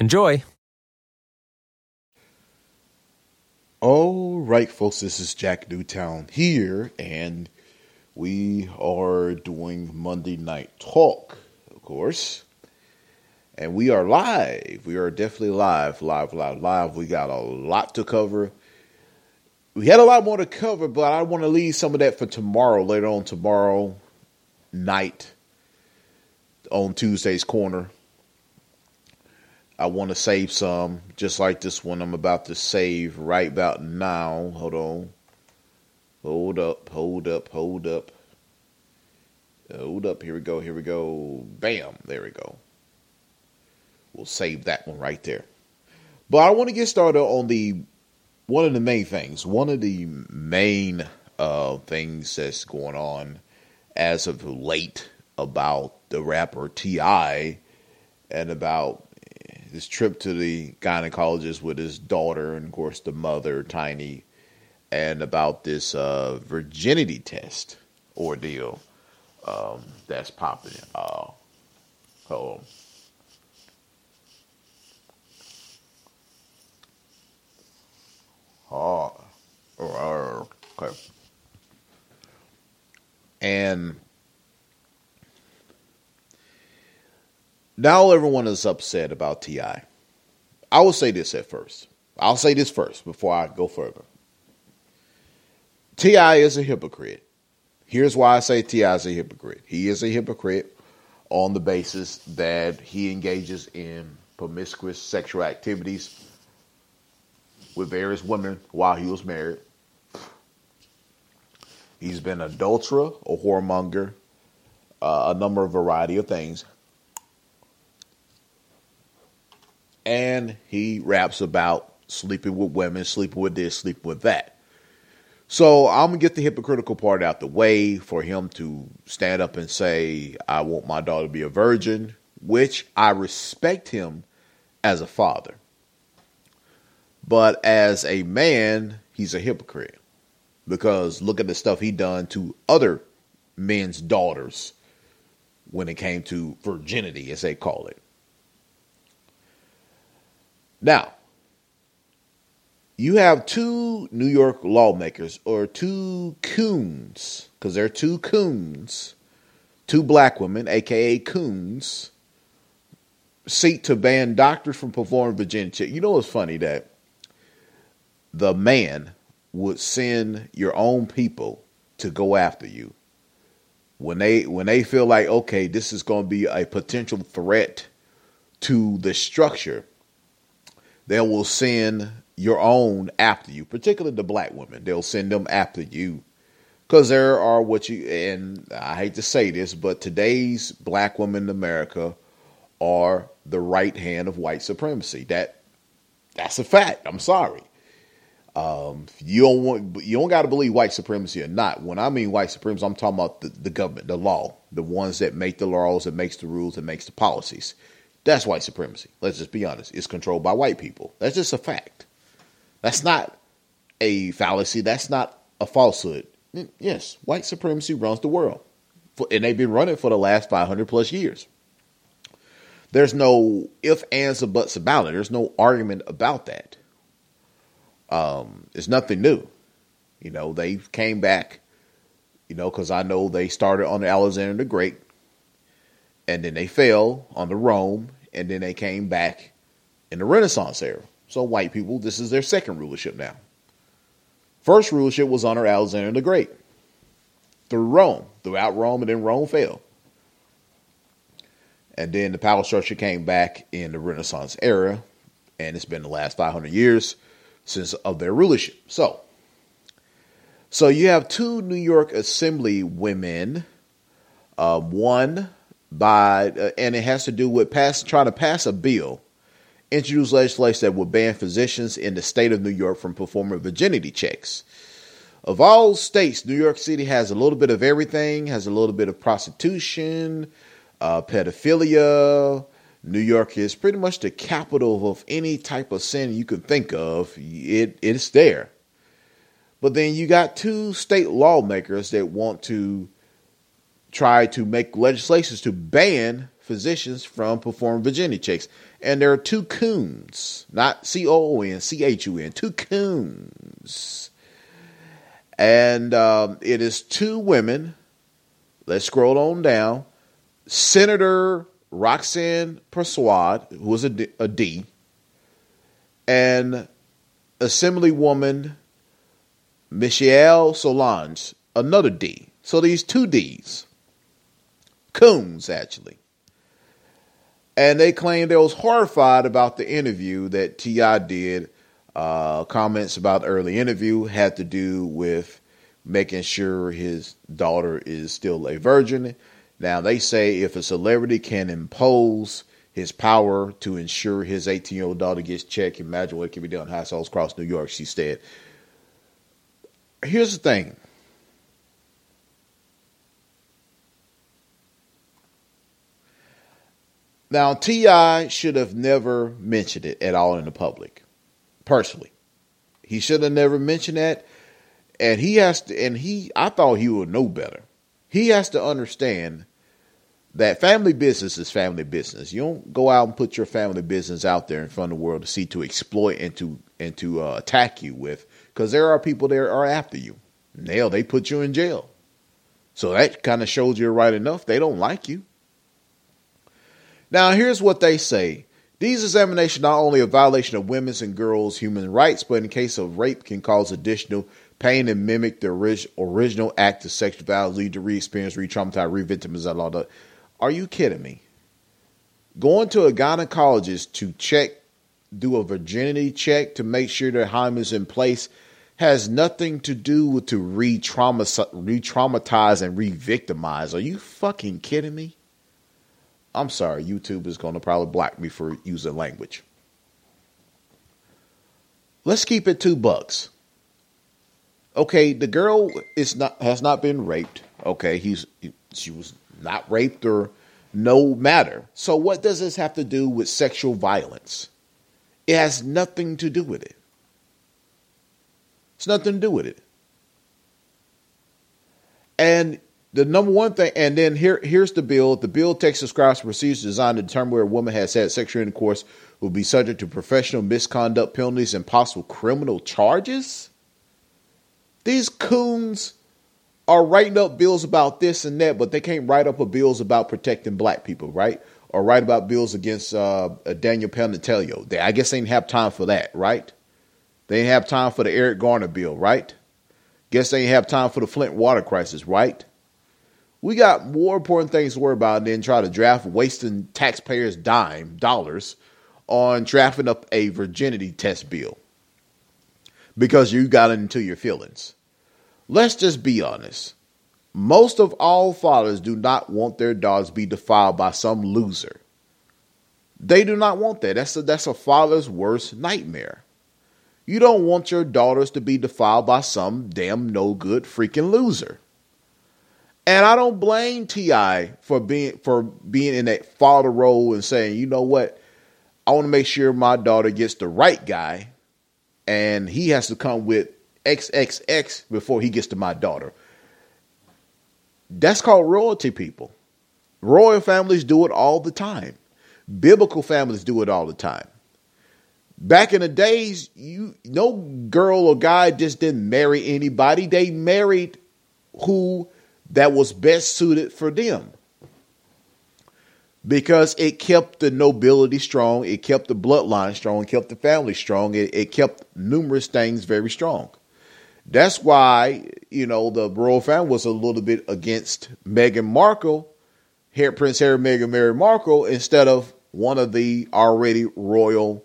Enjoy. All right, folks, this is Jack Newtown here, and we are doing Monday Night Talk, of course. And we are live. We are definitely live, live, live, live. We got a lot to cover. We had a lot more to cover, but I want to leave some of that for tomorrow, later on tomorrow night on Tuesday's Corner. I want to save some, just like this one I'm about to save right about now. Hold on. Hold up, hold up, hold up. Hold up. Here we go, here we go. Bam. There we go. We'll save that one right there. But I want to get started on the one of the main things. One of the main uh, things that's going on as of late about the rapper T.I. and about his trip to the gynecologist with his daughter and of course the mother Tiny and about this uh, virginity test ordeal um, that's popping. Uh, hold. Oh, okay. And now everyone is upset about T.I. I will say this at first. I'll say this first before I go further. T.I. is a hypocrite. Here's why I say T.I. is a hypocrite. He is a hypocrite on the basis that he engages in promiscuous sexual activities with various women while he was married. He's been adulterer, a whoremonger, uh, a number of variety of things. And he raps about sleeping with women, sleeping with this, sleeping with that. So I'm gonna get the hypocritical part out the way for him to stand up and say, I want my daughter to be a virgin, which I respect him as a father. But as a man, he's a hypocrite. Because look at the stuff he done to other men's daughters when it came to virginity, as they call it. Now, you have two New York lawmakers, or two coons, because they're two coons, two black women, aka coons, seek to ban doctors from performing virginity. You know what's funny that the man would send your own people to go after you when they when they feel like okay this is going to be a potential threat to the structure they will send your own after you particularly the black women. They'll send them after you. Because there are what you and i hate to say this but today's black women in america are the right hand of white supremacy. That that's a fact. I'm sorry. Um, you don't want you don't got to believe white supremacy or not. When I mean white supremacy, I'm talking about the, the government, the law, the ones that make the laws, that makes the rules, that makes the policies. That's white supremacy. Let's just be honest. It's controlled by white people. That's just a fact. That's not a fallacy. That's not a falsehood. Yes, white supremacy runs the world, and they've been running for the last 500 plus years. There's no if, ands, or buts about it. There's no argument about that. Um, it's nothing new. You know, they came back, you know, because I know they started on Alexander the Great, and then they fell on the Rome, and then they came back in the Renaissance era. So white people, this is their second rulership now. First rulership was under Alexander the Great through Rome, throughout Rome, and then Rome fell. And then the power structure came back in the Renaissance era, and it's been the last 500 years since of their rulership. So, so you have two New York Assembly women, uh, one by, uh, and it has to do with pass, trying to pass a bill, introduce legislation that would ban physicians in the state of New York from performing virginity checks. Of all states, New York City has a little bit of everything, has a little bit of prostitution, uh, pedophilia. New York is pretty much the capital of any type of sin you can think of. It it's there. But then you got two state lawmakers that want to try to make legislations to ban physicians from performing virginity checks. And there are two coons, not C O O N, C H U N, two coons. And um, it is two women. Let's scroll on down. Senator Roxanne Persaud, who was a D, a D and Assemblywoman Michelle Solange, another D. So these two D's, coons actually. And they claimed they was horrified about the interview that T.I. did. Uh, comments about the early interview had to do with making sure his daughter is still a virgin. Now, they say if a celebrity can impose his power to ensure his 18 year old daughter gets checked, imagine what can be done in households across New York, she said. Here's the thing Now, T.I. should have never mentioned it at all in the public, personally. He should have never mentioned that. And he has to, and he, I thought he would know better. He has to understand that family business is family business. You don't go out and put your family business out there in front of the world to see to exploit and to and to uh, attack you with, because there are people there are after you. Nail, they put you in jail. So that kind of shows you're right enough. They don't like you. Now, here's what they say. These examinations not only a violation of women's and girls' human rights, but in case of rape can cause additional pain and mimic the orig- original act of sexual violence, lead to re-experience, re-traumatize, re-victimize, all that. Are you kidding me? Going to a gynecologist to check, do a virginity check to make sure their hymen is in place has nothing to do with to re-traumatize, re-traumatize and re-victimize. Are you fucking kidding me? I'm sorry, YouTube is going to probably block me for using language. Let's keep it two bucks. Okay, the girl is not has not been raped. Okay, he's she was not raped or no matter. So what does this have to do with sexual violence? It has nothing to do with it. It's nothing to do with it. And the number one thing, and then here here's the bill. The bill text describes procedures designed to determine where a woman has had sexual intercourse will be subject to professional misconduct penalties and possible criminal charges. These coons are writing up bills about this and that, but they can't write up a bills about protecting black people, right? Or write about bills against uh, Daniel Pantaleo. They, I guess they didn't have time for that, right? They didn't have time for the Eric Garner bill, right? Guess they didn't have time for the Flint water crisis, right? We got more important things to worry about than try to draft wasting taxpayers' dime dollars on drafting up a virginity test bill because you got into your feelings. Let's just be honest. Most of all fathers do not want their daughters be defiled by some loser. They do not want that. That's a, that's a father's worst nightmare. You don't want your daughters to be defiled by some damn no good freaking loser. And I don't blame T.I. for being for being in that father role and saying, you know what, I want to make sure my daughter gets the right guy, and he has to come with XXX before he gets to my daughter. That's called royalty people. Royal families do it all the time. Biblical families do it all the time. Back in the days, you no girl or guy just didn't marry anybody. They married who that was best suited for them. because it kept the nobility strong, it kept the bloodline strong, it kept the family strong, it, it kept numerous things very strong. That's why, you know, the royal family was a little bit against Meghan Markle, Prince Harry, Meghan, Mary Markle, instead of one of the already royal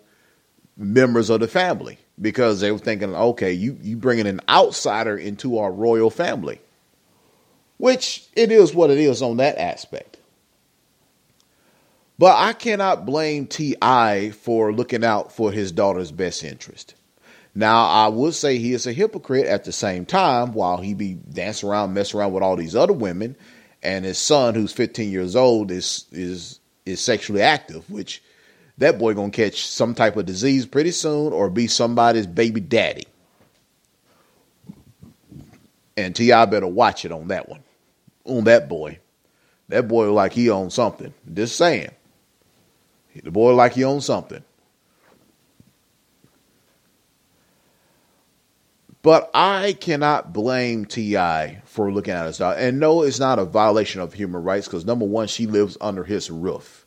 members of the family because they were thinking, okay, you you bringing an outsider into our royal family, which it is what it is on that aspect. But I cannot blame T.I. for looking out for his daughter's best interest. Now, I would say he is a hypocrite at the same time while he be dancing around, messing around with all these other women, and his son, who's 15 years old, is is is sexually active, which that boy gonna catch some type of disease pretty soon or be somebody's baby daddy. And T.I. better watch it on that one. On that boy. That boy like he owns something. Just saying. The boy like he owns something. But I cannot blame T.I. for looking at his daughter. And no, it's not a violation of human rights because number one, she lives under his roof.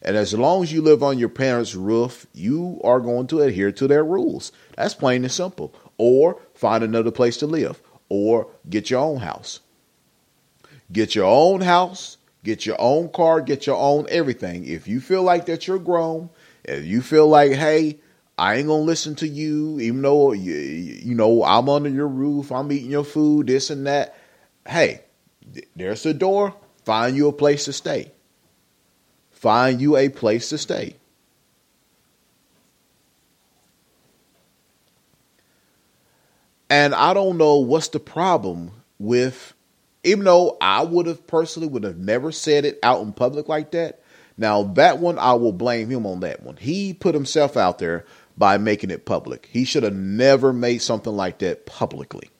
And as long as you live on your parents' roof, you are going to adhere to their rules. That's plain and simple. Or find another place to live. Or get your own house. Get your own house, get your own car, get your own everything. If you feel like that you're grown, if you feel like, hey, I ain't gonna listen to you, even though you, you know I'm under your roof, I'm eating your food, this and that. Hey, there's the door. Find you a place to stay. Find you a place to stay. And I don't know what's the problem with, even though I would have personally would have never said it out in public like that. Now that one I will blame him on that one. He put himself out there by making it public. He should have never made something like that publicly.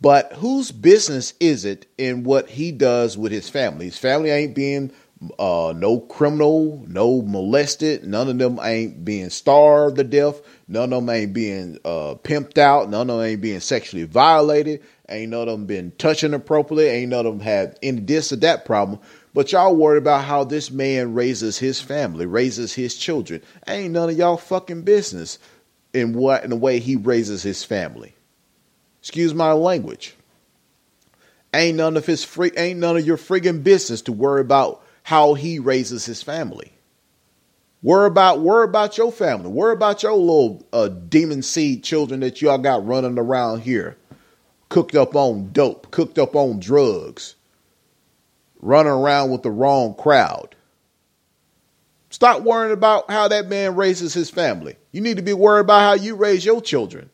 But whose business is it in what he does with his family? His family ain't being uh, no criminal, no molested. None of them ain't being starved to death. None of them ain't being uh, pimped out. None of them ain't being sexually violated. Ain't none of them been touching appropriately. Ain't none of them had any this or that problem. But y'all worried about how this man raises his family, raises his children. Ain't none of y'all fucking business in what in the way he raises his family. Excuse my language. Ain't none of his free ain't none of your friggin' business to worry about how he raises his family. Worry about worry about your family. Worry about your little uh, demon seed children that y'all got running around here, cooked up on dope, cooked up on drugs, running around with the wrong crowd. Stop worrying about how that man raises his family. You need to be worried about how you raise your children.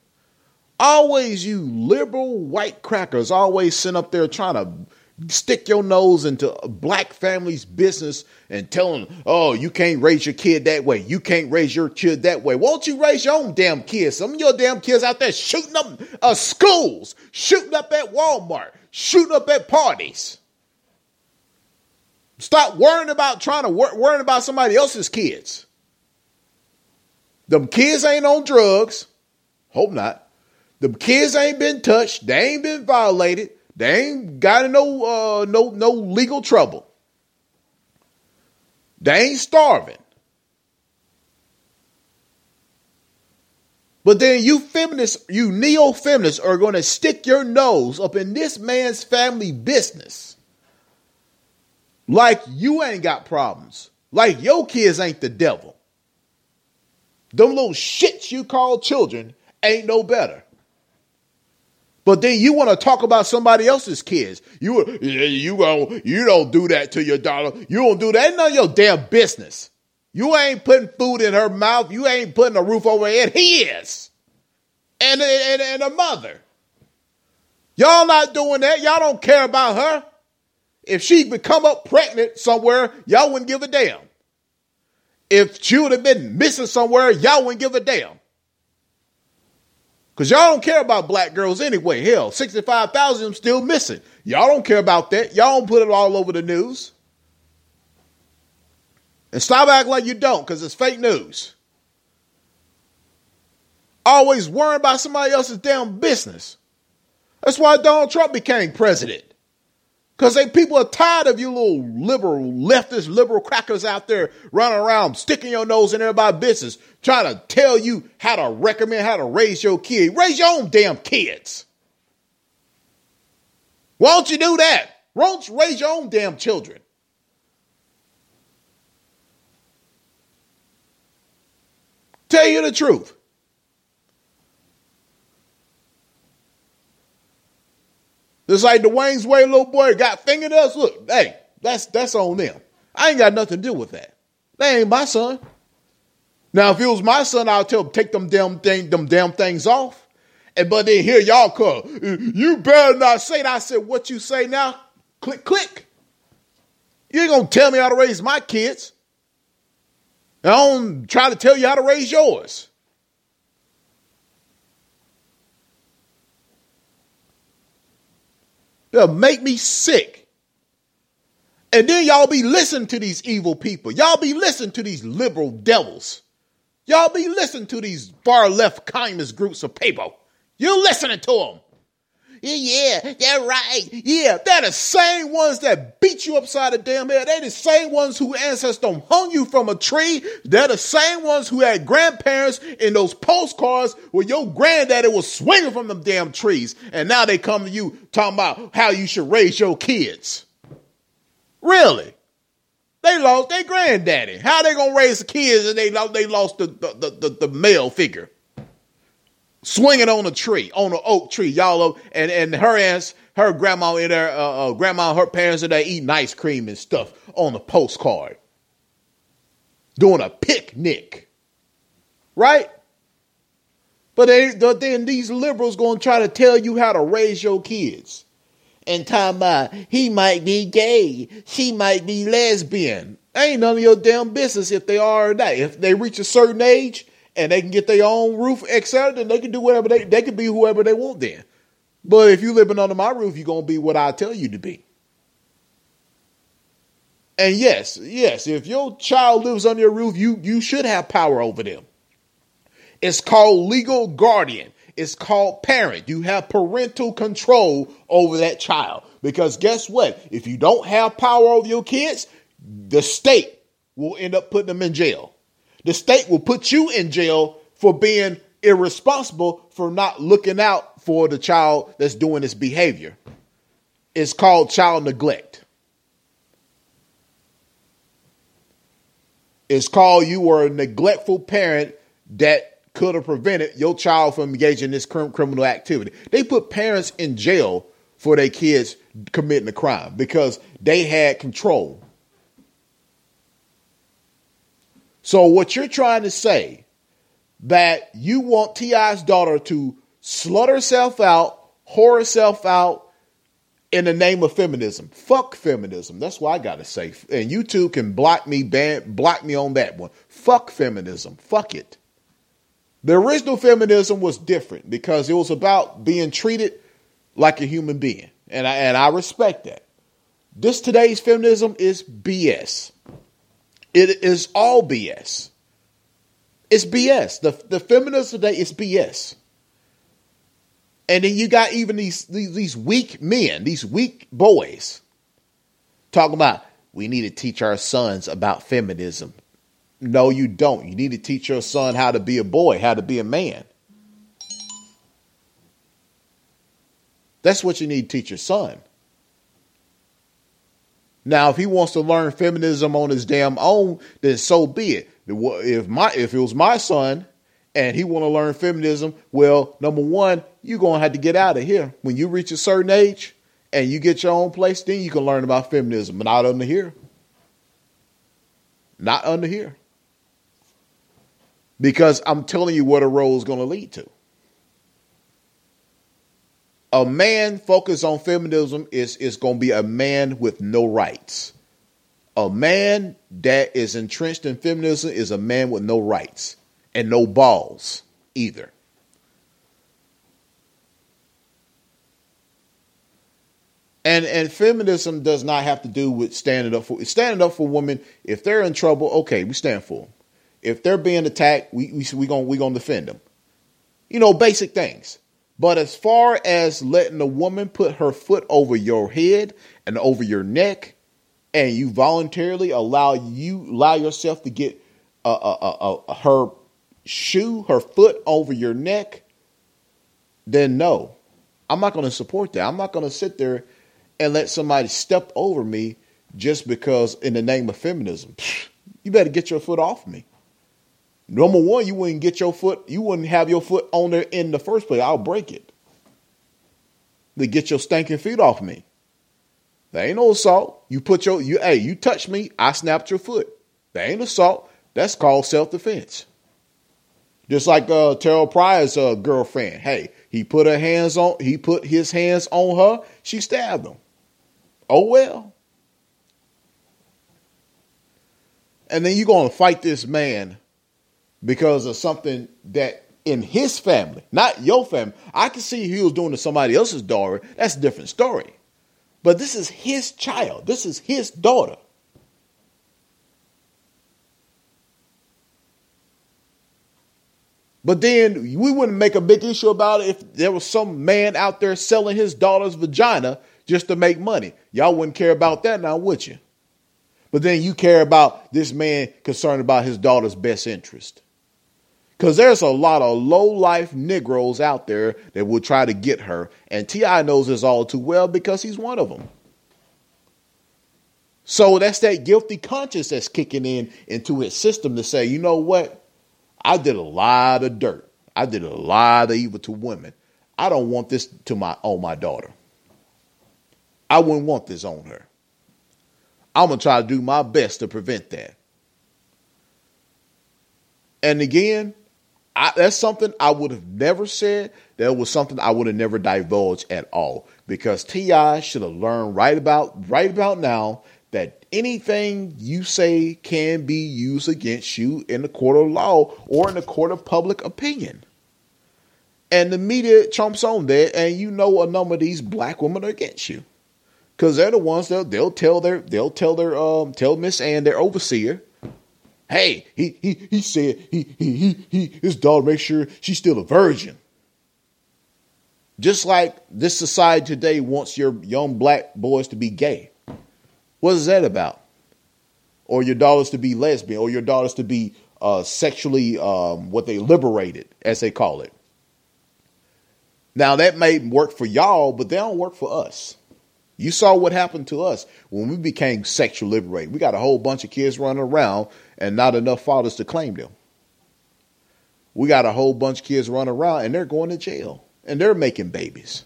Always you liberal white crackers always sit up there trying to stick your nose into a black family's business and tell them, oh, you can't raise your kid that way. You can't raise your kid that way. Won't you raise your own damn kids? Some of your damn kids out there shooting up uh, schools, shooting up at Walmart, shooting up at parties. Stop worrying about trying to wor- worrying about somebody else's kids. Them kids ain't on drugs. Hope not. Them kids ain't been touched. They ain't been violated. They ain't got no uh, no no legal trouble. They ain't starving. But then you feminists, you neo feminists, are going to stick your nose up in this man's family business. Like you ain't got problems. Like your kids ain't the devil. Them little shits you call children ain't no better. But then you want to talk about somebody else's kids. You you go you don't do that to your daughter. You don't do that. Ain't none of your damn business. You ain't putting food in her mouth. You ain't putting a roof over her head. He is. And, and, and a mother. Y'all not doing that. Y'all don't care about her. If she become up pregnant somewhere, y'all wouldn't give a damn. If she would have been missing somewhere, y'all wouldn't give a damn. Because y'all don't care about black girls anyway. Hell, 65,000 of them still missing. Y'all don't care about that. Y'all don't put it all over the news. And stop acting like you don't, because it's fake news. Always worrying about somebody else's damn business. That's why Donald Trump became president. Because they people are tired of you little liberal, leftist, liberal crackers out there running around, sticking your nose in everybody's business, trying to tell you how to recommend how to raise your kid. Raise your own damn kids. Why don't you do that? Why don't you raise your own damn children? Tell you the truth. Just like Dwyane Wade's little boy got fingered us. Look, hey, that's that's on them. I ain't got nothing to do with that. They ain't my son. Now, if it was my son, I'll tell him take them damn thing, them damn things off. And but then here y'all come. You better not say that. I said, what you say now? Click, click. You ain't gonna tell me how to raise my kids. I don't try to tell you how to raise yours. They'll make me sick. And then y'all be listening to these evil people. Y'all be listening to these liberal devils. Y'all be listening to these far left kindness groups of people. You're listening to them. Yeah, they're right. Yeah, they're the same ones that beat you upside the damn head. They're the same ones who ancestors hung you from a tree. They're the same ones who had grandparents in those postcards where your granddaddy was swinging from them damn trees. And now they come to you talking about how you should raise your kids. Really? They lost their granddaddy. How they gonna raise the kids and they lost they lost the the, the, the male figure? Swinging on a tree, on an oak tree, y'all. And and her ass, her grandma in there, uh, uh, grandma, her parents in there eating ice cream and stuff on a postcard, doing a picnic, right? But they, then these liberals gonna try to tell you how to raise your kids, and talking about he might be gay, she might be lesbian. Ain't none of your damn business if they are or not. If they reach a certain age, and they can get their own roof, etc., then they can do whatever they they can be whoever they want then. But if you living under my roof, you're gonna be what I tell you to be. And yes, yes, if your child lives under your roof, you you should have power over them. It's called legal guardian. It's called parent. You have parental control over that child. Because guess what? If you don't have power over your kids, the state will end up putting them in jail. The state will put you in jail for being irresponsible for not looking out for the child that's doing this behavior. It's called child neglect. It's called you were a neglectful parent that could have prevented your child from engaging in this criminal activity. They put parents in jail for their kids committing a crime because they had control. So what you're trying to say that you want T.I.'s daughter to slut herself out, whore herself out in the name of feminism. Fuck feminism. That's what I gotta say. And you two can block me, ban, block me on that one. Fuck feminism. Fuck it. The original feminism was different because it was about being treated like a human being. And I, and I respect that. This today's feminism is BS. It is all BS. It's BS. The the feminists today is BS. And then you got even these, these these weak men, these weak boys, talking about we need to teach our sons about feminism. No, you don't. You need to teach your son how to be a boy, how to be a man. That's what you need to teach your son. Now, if he wants to learn feminism on his damn own, then so be it. If my if it was my son and he want to learn feminism, well, number one, you're gonna have to get out of here. When you reach a certain age and you get your own place, then you can learn about feminism, but not under here. Not under here. Because I'm telling you what a role is gonna lead to a man focused on feminism is, is going to be a man with no rights. A man that is entrenched in feminism is a man with no rights and no balls either. And and feminism does not have to do with standing up for standing up for women. If they're in trouble, okay, we stand for them. If they're being attacked, we we we gonna we gonna defend them. You know, basic things. But as far as letting a woman put her foot over your head and over your neck, and you voluntarily allow you allow yourself to get uh, uh, uh, her shoe, her foot over your neck, then no, I'm not going to support that. I'm not going to sit there and let somebody step over me just because in the name of feminism. You better get your foot off me. Number one, you wouldn't get your foot, you wouldn't have your foot on there in the first place. I'll break it. To get your stinking feet off me. That ain't no assault. You put your you hey, you touch me, I snapped your foot. That ain't assault. That's called self-defense. Just like uh Terrelle Pryor's uh, girlfriend. Hey, he put her hands on he put his hands on her, she stabbed him. Oh well. And then you're gonna fight this man because of something that in his family, not your family. I can see he was doing to somebody else's daughter. That's a different story. But this is his child. This is his daughter. But then we wouldn't make a big issue about it if there was some man out there selling his daughter's vagina just to make money. Y'all wouldn't care about that now, would you? But then you care about this man concerned about his daughter's best interest. Because there's a lot of low life Negroes out there that will try to get her. And T.I. knows this all too well because he's one of them. So that's that guilty conscience that's kicking in into his system to say, you know what? I did a lot of dirt. I did a lot of evil to women. I don't want this to my on my daughter. I wouldn't want this on her. I'm gonna try to do my best to prevent that. And again, I, that's something I would have never said. That was something I would have never divulged at all because Ti should have learned right about right about now that anything you say can be used against you in the court of law or in the court of public opinion. And the media chomps on that, and you know a number of these black women are against you because they're the ones that they'll tell their they'll tell their um tell Miss Ann their overseer Hey, he he he said he he he, he his daughter make sure she's still a virgin. Just like this society today wants your young black boys to be gay. What is that about? Or your daughters to be lesbian, or your daughters to be uh, sexually um, what they liberated, as they call it. Now that may work for y'all, but they don't work for us. You saw what happened to us when we became sexually liberated. We got a whole bunch of kids running around and not enough fathers to claim them. We got a whole bunch of kids running around and they're going to jail and they're making babies,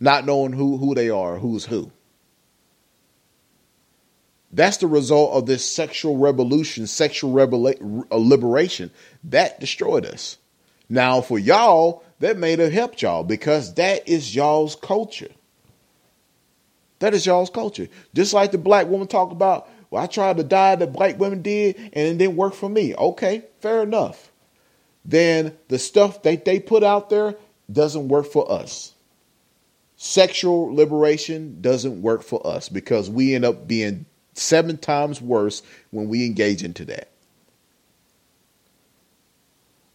not knowing who, who they are, who's who. That's the result of this sexual revolution, sexual uh, liberation that destroyed us. Now, for y'all, that may have helped y'all because that is y'all's culture. That is y'all's culture. Just like the black woman talk about well, I tried to die that black women did and it didn't work for me. Okay, fair enough. Then the stuff that they put out there doesn't work for us. Sexual liberation doesn't work for us because we end up being seven times worse when we engage into that.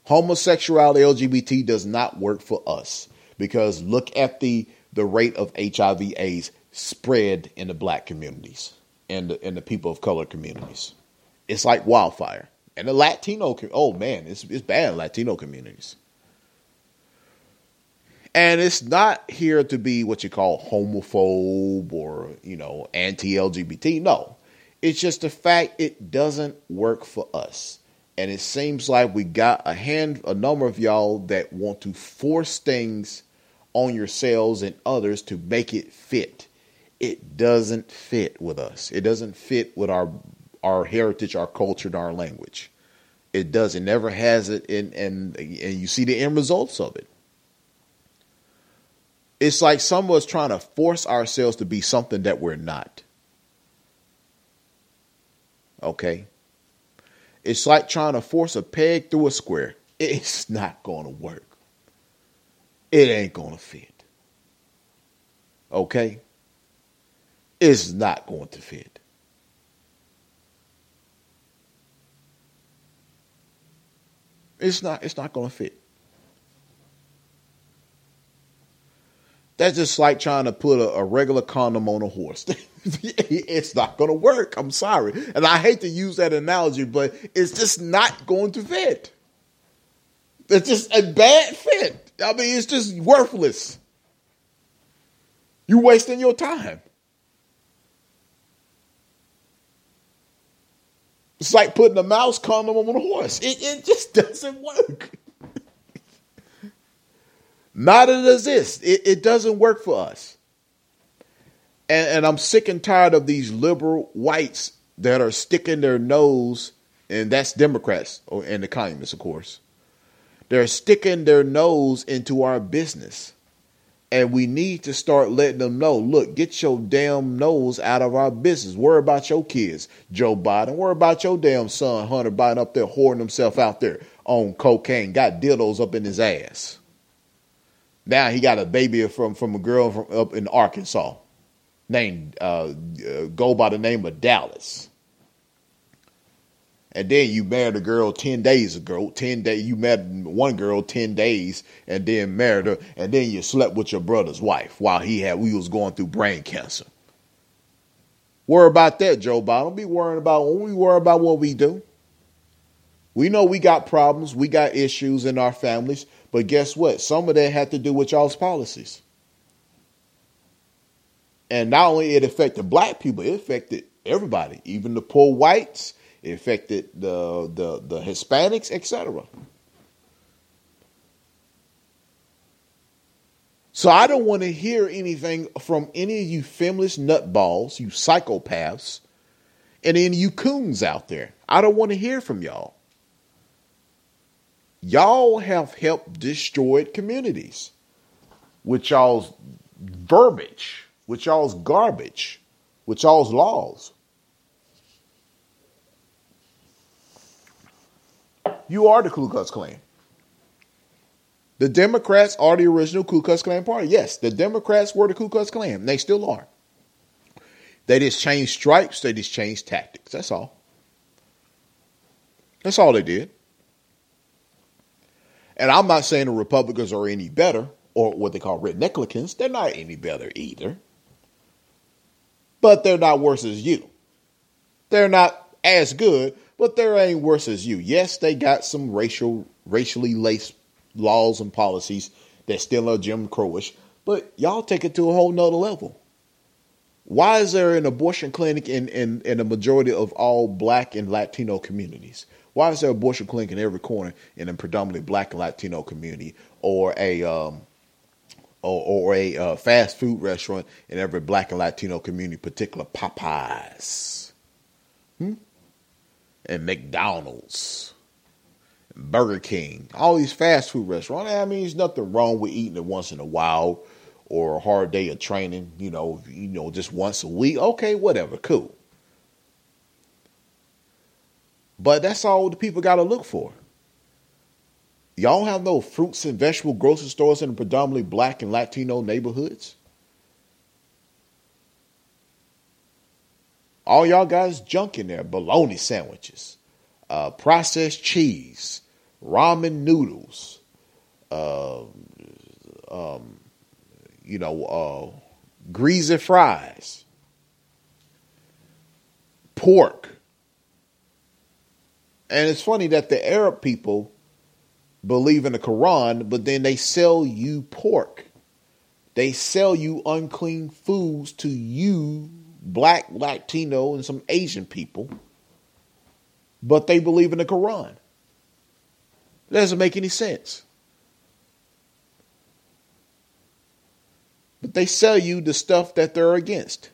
Homosexuality, LGBT does not work for us because look at the, the rate of HIV AIDS spread in the black communities and the, and the people of color communities. It's like wildfire. And the Latino, oh man, it's, it's bad in Latino communities. And it's not here to be what you call homophobe or, you know, anti LGBT. No, it's just the fact it doesn't work for us. And it seems like we got a hand, a number of y'all that want to force things on yourselves and others to make it fit it doesn't fit with us. It doesn't fit with our our heritage, our culture, and our language. It does. It never has it, and and and you see the end results of it. It's like some of us trying to force ourselves to be something that we're not. Okay. It's like trying to force a peg through a square. It's not going to work. It ain't going to fit. Okay? Is not going to fit. It's not it's not going to fit. That's just like trying to put a, a regular condom on a horse. it's not going to work. I'm sorry. And I hate to use that analogy, but it's just not going to fit. It's just a bad fit. I mean, it's just worthless. You're wasting your time. It's like putting a mouse condom on a horse. It, it just doesn't work. Not does this. It, it doesn't work for us. And, and I'm sick and tired of these liberal whites that are sticking their nose, and that's Democrats and the communists, of course. They're sticking their nose into our business. And we need to start letting them know look, get your damn nose out of our business. Worry about your kids, Joe Biden. Worry about your damn son, Hunter Biden, up there hoarding himself out there on cocaine, got dildos up in his ass. Now he got a baby from from a girl from up in Arkansas, named uh, uh, go by the name of Dallas. And then you married a girl ten days ago. Ten day you met one girl ten days, and then married her, and then you slept with your brother's wife while he had we was going through brain cancer. Worry about that, Joe Biden. Don't be worrying about when we worry about what we do. We know we got problems, we got issues in our families. But guess what? Some of that had to do with y'all's policies. And not only it affected black people, it affected everybody, even the poor whites, it affected the the, the Hispanics, etc. So I don't want to hear anything from any of you feminist nutballs, you psychopaths, and any you coons out there. I don't want to hear from y'all. Y'all have helped destroy communities with y'all's verbiage, with y'all's garbage, with y'all's laws. You are the Ku Klux Klan. The Democrats are the original Ku Klux Klan party. Yes, the Democrats were the Ku Klux Klan. They still are. They just changed stripes. They just changed tactics. That's all. That's all they did. And I'm not saying the Republicans are any better or what they call rednecklicans. They're not any better either. But they're not worse as you. They're not as good, but there ain't worse as you. Yes, they got some racial, racially laced laws and policies that still are Jim Crowish, but y'all take it to a whole nother level. Why is there an abortion clinic in, in, in a majority of all black and Latino communities? Why is there a abortion clinic in every corner in a predominantly black and Latino community, or a um, or, or a uh, fast food restaurant in every black and Latino community, particular Popeyes, hmm? And McDonald's, Burger King, all these fast food restaurants. I mean, there's nothing wrong with eating it once in a while, or a hard day of training. You know, you know, just once a week. Okay, whatever, cool. But that's all the people got to look for. Y'all have no fruits and vegetable grocery stores in predominantly black and Latino neighborhoods? All y'all guys junk in there bologna sandwiches, uh, processed cheese, ramen noodles, uh, um, you know, uh, greasy fries, pork, and it's funny that the Arab people believe in the Quran, but then they sell you pork. They sell you unclean foods to you, black, Latino, and some Asian people, but they believe in the Quran. Doesn't make any sense. But they sell you the stuff that they're against.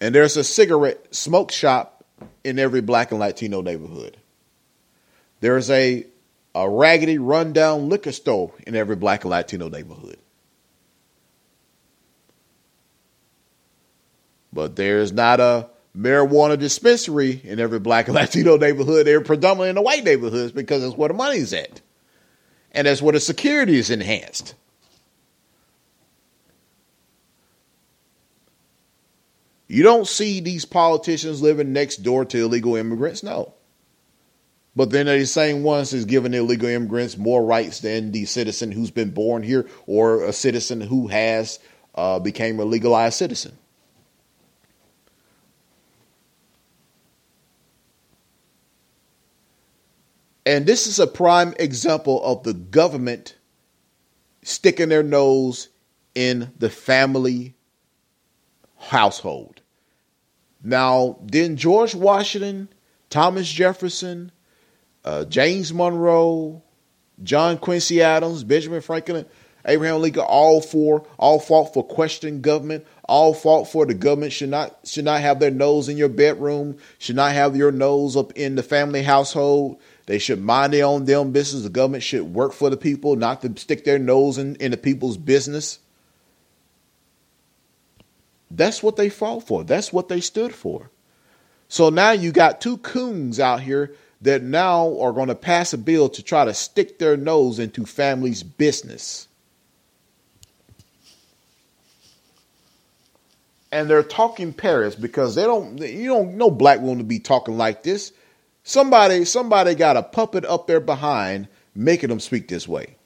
And there's a cigarette smoke shop in every black and Latino neighborhood. There's a, a raggedy, rundown liquor store in every black and Latino neighborhood. But there's not a marijuana dispensary in every black and Latino neighborhood. They're predominantly in the white neighborhoods because that's where the money's at. And that's where the security is enhanced. You don't see these politicians living next door to illegal immigrants. No. But then they're the same ones is giving illegal immigrants more rights than the citizen who's been born here or a citizen who has uh, became a legalized citizen. And this is a prime example of the government sticking their nose in the family household. Now, didn't George Washington, Thomas Jefferson, uh, James Monroe, John Quincy Adams, Benjamin Franklin, Abraham Lincoln, all four, all fought for questioning government, all fought for the government should not should not have their nose in your bedroom, should not have your nose up in the family household. They should mind their own damn business. The government should work for the people, not to stick their nose in, in the people's business. That's what they fought for. That's what they stood for. So now you got two coons out here that now are going to pass a bill to try to stick their nose into families' business. And they're talking Paris because they don't you don't know black women to be talking like this. Somebody, somebody got a puppet up there behind making them speak this way.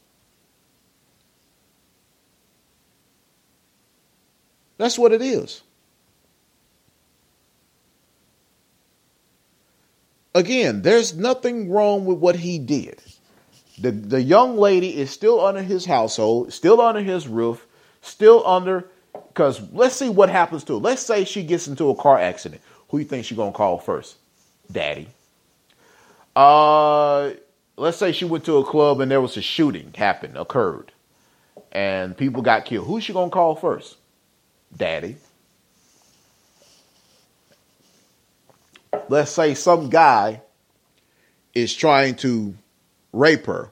That's what it is. Again, there's nothing wrong with what he did. The, the young lady is still under his household, still under his roof, still under, because let's see what happens to her. Let's say she gets into a car accident. Who you think she's going to call first? Daddy. Uh, let's say she went to a club and there was a shooting happened, occurred, and people got killed. Who's she gonna call first? Daddy. Let's say some guy is trying to rape her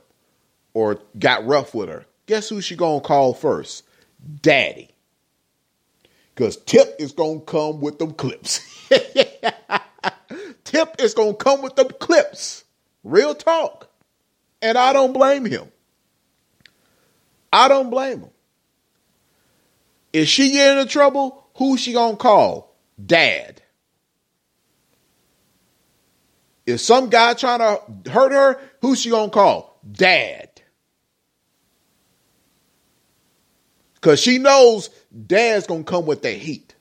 or got rough with her. Guess who she gonna call first? Daddy. Cause Tip is gonna come with them clips. Tip is to come with them clips. Real talk. And I don't blame him. I don't blame him. If she get into trouble, who's she to call? Dad. If some guy trying to hurt her, who's she to call? Dad. Because she knows dad's to come with that heat.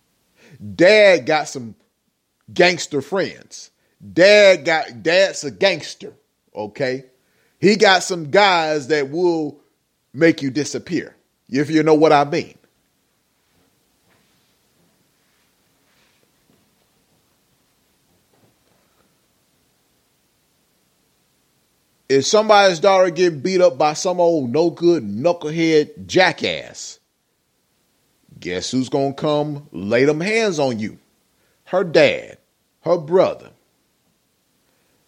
Dad got some gangster friends. Dad got dad's a gangster, okay? He got some guys that will make you disappear, if you know what I mean. If somebody's daughter get beat up by some old no good knucklehead jackass, guess who's gonna come lay them hands on you? Her dad, her brother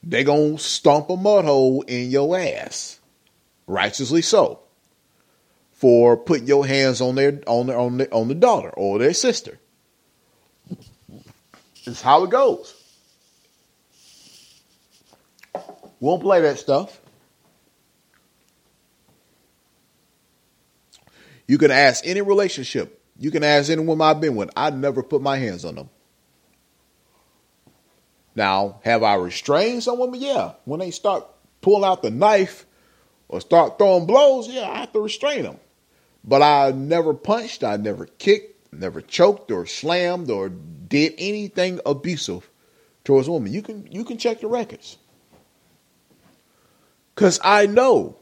they gonna stomp a mud hole in your ass. Righteously so. For putting your hands on their on their on the on the daughter or their sister. It's how it goes. Won't play that stuff. You can ask any relationship. You can ask any woman I've been with. I never put my hands on them. Now, have I restrained some women? Yeah. When they start pulling out the knife or start throwing blows, yeah, I have to restrain them. But I never punched, I never kicked, never choked or slammed or did anything abusive towards women. You can you can check the records. Cause I know.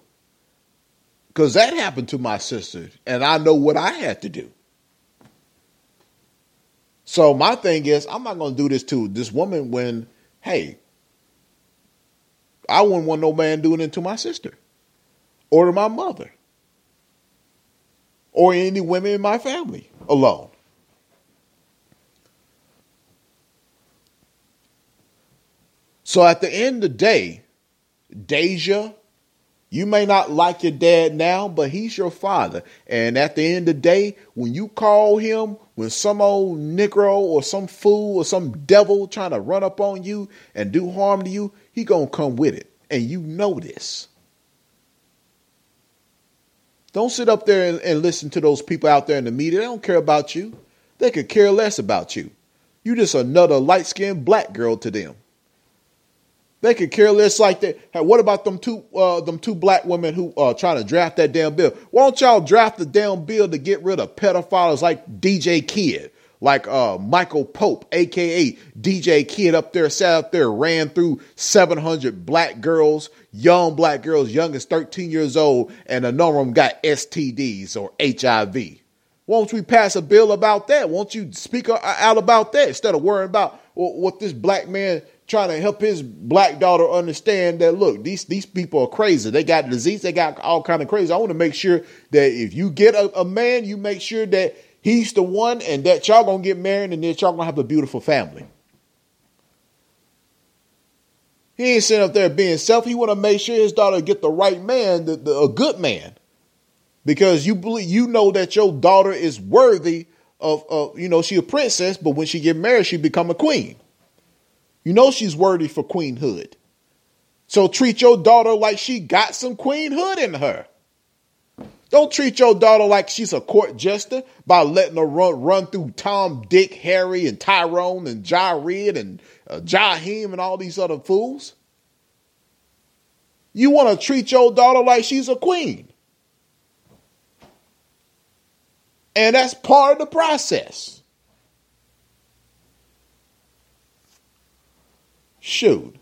Cause that happened to my sister, and I know what I had to do. So my thing is, I'm not going to do this to this woman when, hey, I wouldn't want no man doing it to my sister or to my mother or any women in my family alone. So at the end of the day, Deja, you may not like your dad now, but he's your father. And at the end of the day, when you call him, when some old Negro or some fool or some devil trying to run up on you and do harm to you, he gonna come with it. And you know this. Don't sit up there and, and listen to those people out there in the media. They don't care about you. They could care less about you. You just another light skinned black girl to them. They could care less like that. Hey, what about them two uh, them two black women who uh trying to draft that damn bill? Why don't y'all draft the damn bill to get rid of pedophiles like DJ Kid, like uh Michael Pope, aka DJ Kid, up there, sat up there, ran through 700 black girls, young black girls, young as 13 years old, and a number of them got STDs or HIV. Won't we pass a bill about that? Won't you speak out about that instead of worrying about what this black man trying to help his black daughter understand that look, these these people are crazy. They got disease, they got all kind of crazy. I want to make sure that if you get a, a, man, you make sure that he's the one and that y'all gonna get married and that y'all gonna have a beautiful family. He ain't sitting up there being self. He want to make sure his daughter get the right man, the, the, a good man, because you believe you know that your daughter is worthy of, of you know she a princess, but when she get married, she become a queen. You know she's worthy for queenhood. So treat your daughter like she got some queenhood in her. Don't treat your daughter like she's a court jester by letting her run, run through Tom, Dick, Harry, and Tyrone, and Jared, and uh, Jaheim, and all these other fools. You want to treat your daughter like she's a queen. And that's part of the process. Shoot.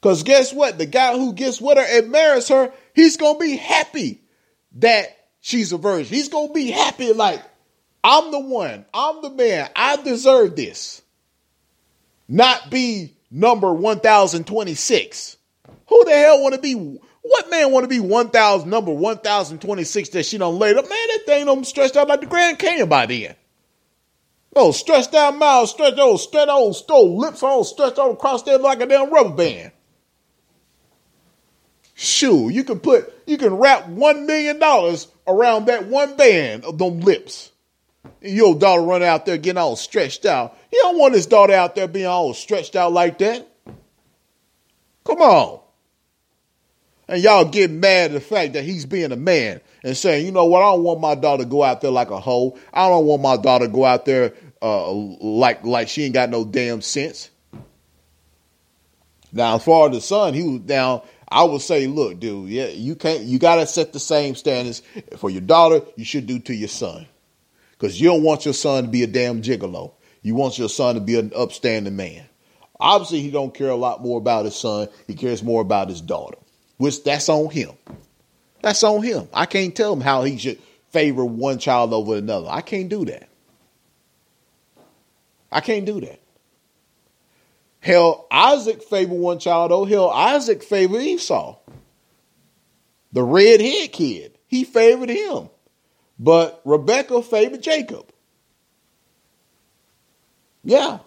Because guess what? The guy who gets with her and marries her, he's going to be happy that she's a virgin. He's going to be happy, like, I'm the one, I'm the man, I deserve this. Not be number 1026. Who the hell want to be, what man want to be 1000, number 1026 that she done laid up? Man, that thing don't stretched out like the Grand Canyon by then. Oh, stretched out mouth, stretched old, stretched old, stole lips all stretched all across there like a damn rubber band. Shoot, you can put, you can wrap one million dollars around that one band of them lips. And your daughter run out there getting all stretched out. You don't want his daughter out there being all stretched out like that. Come on. And y'all get mad at the fact that he's being a man and saying, you know what, I don't want my daughter to go out there like a hoe. I don't want my daughter to go out there uh, like like she ain't got no damn sense. Now, as far as the son, he was down. I would say, look, dude, yeah, you can't. You gotta set the same standards for your daughter. You should do to your son, because you don't want your son to be a damn gigolo. You want your son to be an upstanding man. Obviously, he don't care a lot more about his son. He cares more about his daughter, which that's on him. That's on him. I can't tell him how he should favor one child over another. I can't do that. I can't do that. Hell, Isaac favored one child, oh hell, Isaac favored Esau. The redhead kid. He favored him. But Rebecca favored Jacob. Yeah.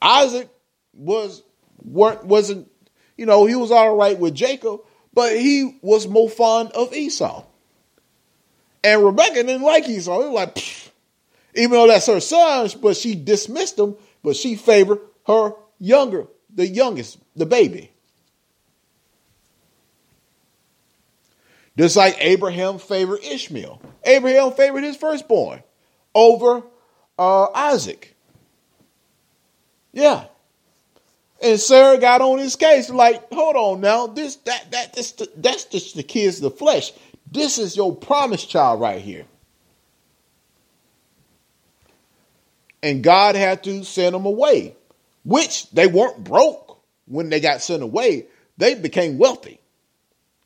Isaac was weren't wasn't, you know, he was all right with Jacob, but he was more fond of Esau. And Rebecca didn't like Esau. He was like, even though that's her sons, but she dismissed him, but she favored her younger, the youngest, the baby. Just like Abraham favored Ishmael. Abraham favored his firstborn over uh, Isaac. Yeah. And Sarah got on his case, like, hold on now, this that that this that's just the kids of the flesh. This is your promised child right here. And God had to send them away, which they weren't broke when they got sent away. They became wealthy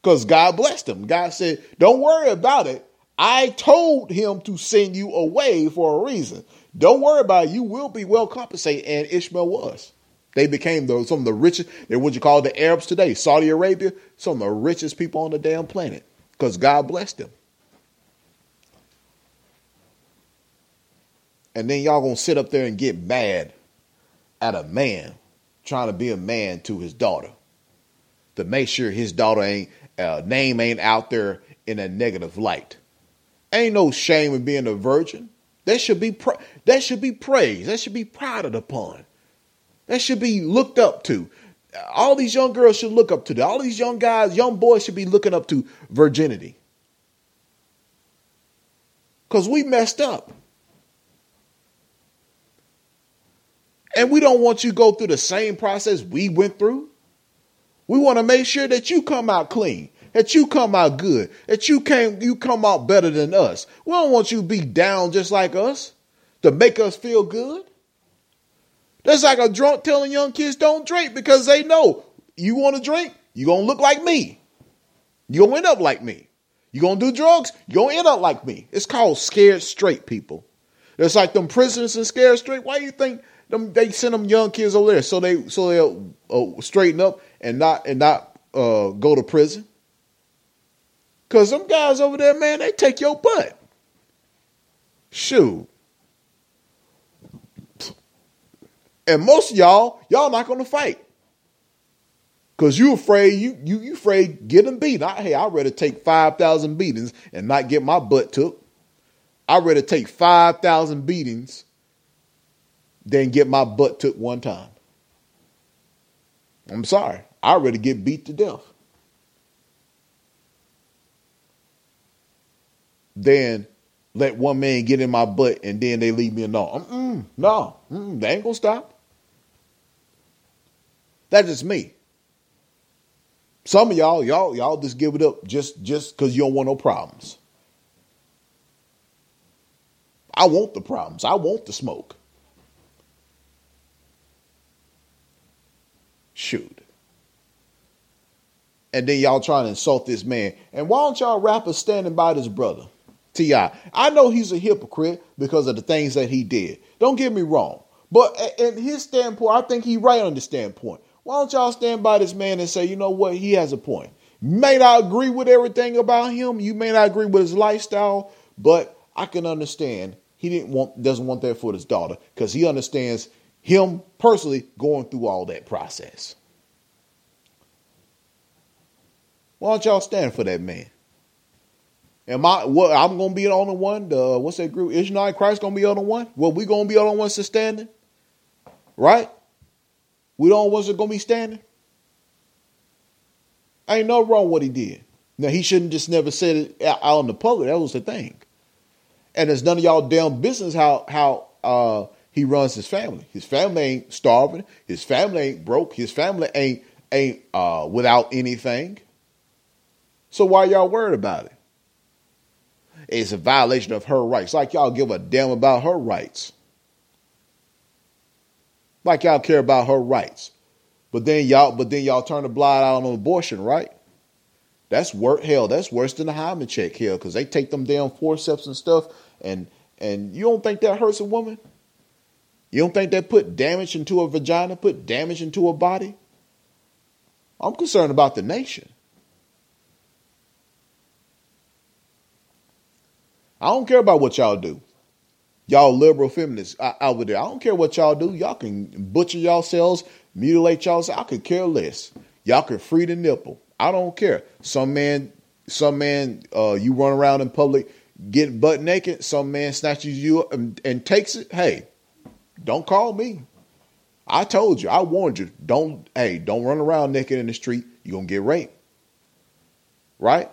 because God blessed them. God said, Don't worry about it. I told him to send you away for a reason. Don't worry about it. You will be well compensated. And Ishmael was. They became the, some of the richest, they're what you call the Arabs today, Saudi Arabia, some of the richest people on the damn planet because God blessed them. And then y'all gonna sit up there and get mad at a man trying to be a man to his daughter to make sure his daughter ain't uh, name ain't out there in a negative light. Ain't no shame in being a virgin. That should be that should be praised. That should be prided upon. That should be looked up to. All these young girls should look up to that. All these young guys, young boys should be looking up to virginity. Because we messed up. And we don't want you to go through the same process we went through. We want to make sure that you come out clean, that you come out good, that you came you come out better than us. We don't want you to be down just like us to make us feel good. That's like a drunk telling young kids don't drink because they know you want to drink, you're gonna look like me. You're gonna end up like me. You're gonna do drugs, you're gonna end up like me. It's called scared straight people. It's like them prisoners in scared straight. Why do you think them they send them young kids over there so they so they'll uh, straighten up and not and not uh, go to prison? Cause them guys over there, man, they take your butt. Shoot. And most of y'all, y'all not gonna fight. Cause you afraid you you you afraid getting beat. I, hey, I'd rather take five thousand beatings and not get my butt took. I'd rather take five thousand beatings than get my butt took one time. I'm sorry. I'd rather get beat to death. Than let one man get in my butt and then they leave me alone. Mm-mm, no, mm-mm, they ain't gonna stop. That's just me. Some of y'all, y'all, y'all just give it up just just because you don't want no problems. I want the problems. I want the smoke. Shoot. And then y'all trying to insult this man. And why don't y'all rappers standing by this brother? T.I. I know he's a hypocrite because of the things that he did. Don't get me wrong. But in his standpoint, I think he right on the standpoint. Why don't y'all stand by this man and say, you know what, he has a point. May not agree with everything about him. You may not agree with his lifestyle, but I can understand he didn't want doesn't want that for his daughter because he understands him personally going through all that process. Why don't y'all stand for that man? Am I what I'm gonna be the only one? The what's that group? Is Ishmael Christ gonna be the the one? Well, we gonna be the the ones that's standing, right? We don't ones that gonna be standing. Ain't no wrong what he did. Now he shouldn't just never said it out in the public. That was the thing. And it's none of y'all damn business how how uh, he runs his family. His family ain't starving. His family ain't broke. His family ain't ain't uh, without anything. So why y'all worried about it? It's a violation of her rights. Like y'all give a damn about her rights. Like y'all care about her rights. But then y'all, but then y'all turn the blind eye on abortion, right? That's work hell. That's worse than the hymen check hell, because they take them damn forceps and stuff, and and you don't think that hurts a woman? You don't think that put damage into a vagina, put damage into a body? I'm concerned about the nation. I don't care about what y'all do. Y'all liberal feminists out there. I don't care what y'all do. Y'all can butcher yourselves, mutilate yourselves. I could care less. Y'all can free the nipple. I don't care. Some man, some man, uh, you run around in public, get butt naked. Some man snatches you up and, and takes it. Hey, don't call me. I told you. I warned you. Don't. Hey, don't run around naked in the street. You're gonna get raped. Right?